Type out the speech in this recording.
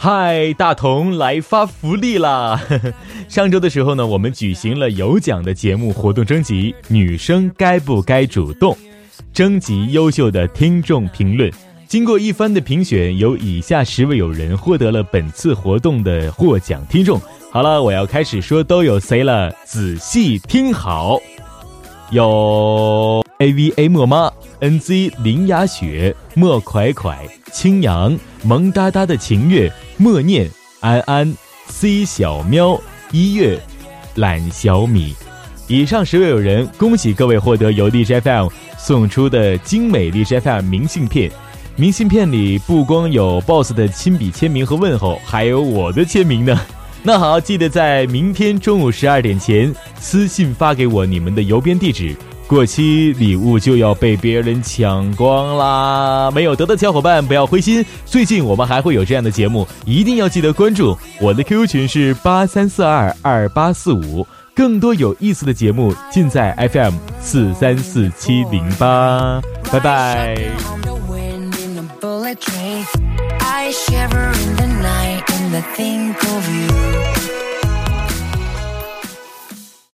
嗨，大同来发福利啦！上周的时候呢，我们举行了有奖的节目活动征集，女生该不该主动？征集优秀的听众评论。经过一番的评选，有以下十位友人获得了本次活动的获奖听众。好了，我要开始说都有谁了，仔细听好。有 A V A 莫妈、N Z 林雅雪、莫蒯蒯、青阳、萌哒哒的晴月、默念、安安、C 小喵、一月、懒小米。以上十位友人，恭喜各位获得由荔枝 FM 送出的精美荔枝 FM 明信片。明信片里不光有 BOSS 的亲笔签名和问候，还有我的签名呢。那好，记得在明天中午十二点前私信发给我你们的邮编地址，过期礼物就要被别人抢光啦！没有得的小伙伴不要灰心，最近我们还会有这样的节目，一定要记得关注我的 QQ 群是八三四二二八四五，更多有意思的节目尽在 FM 四三四七零八，拜拜。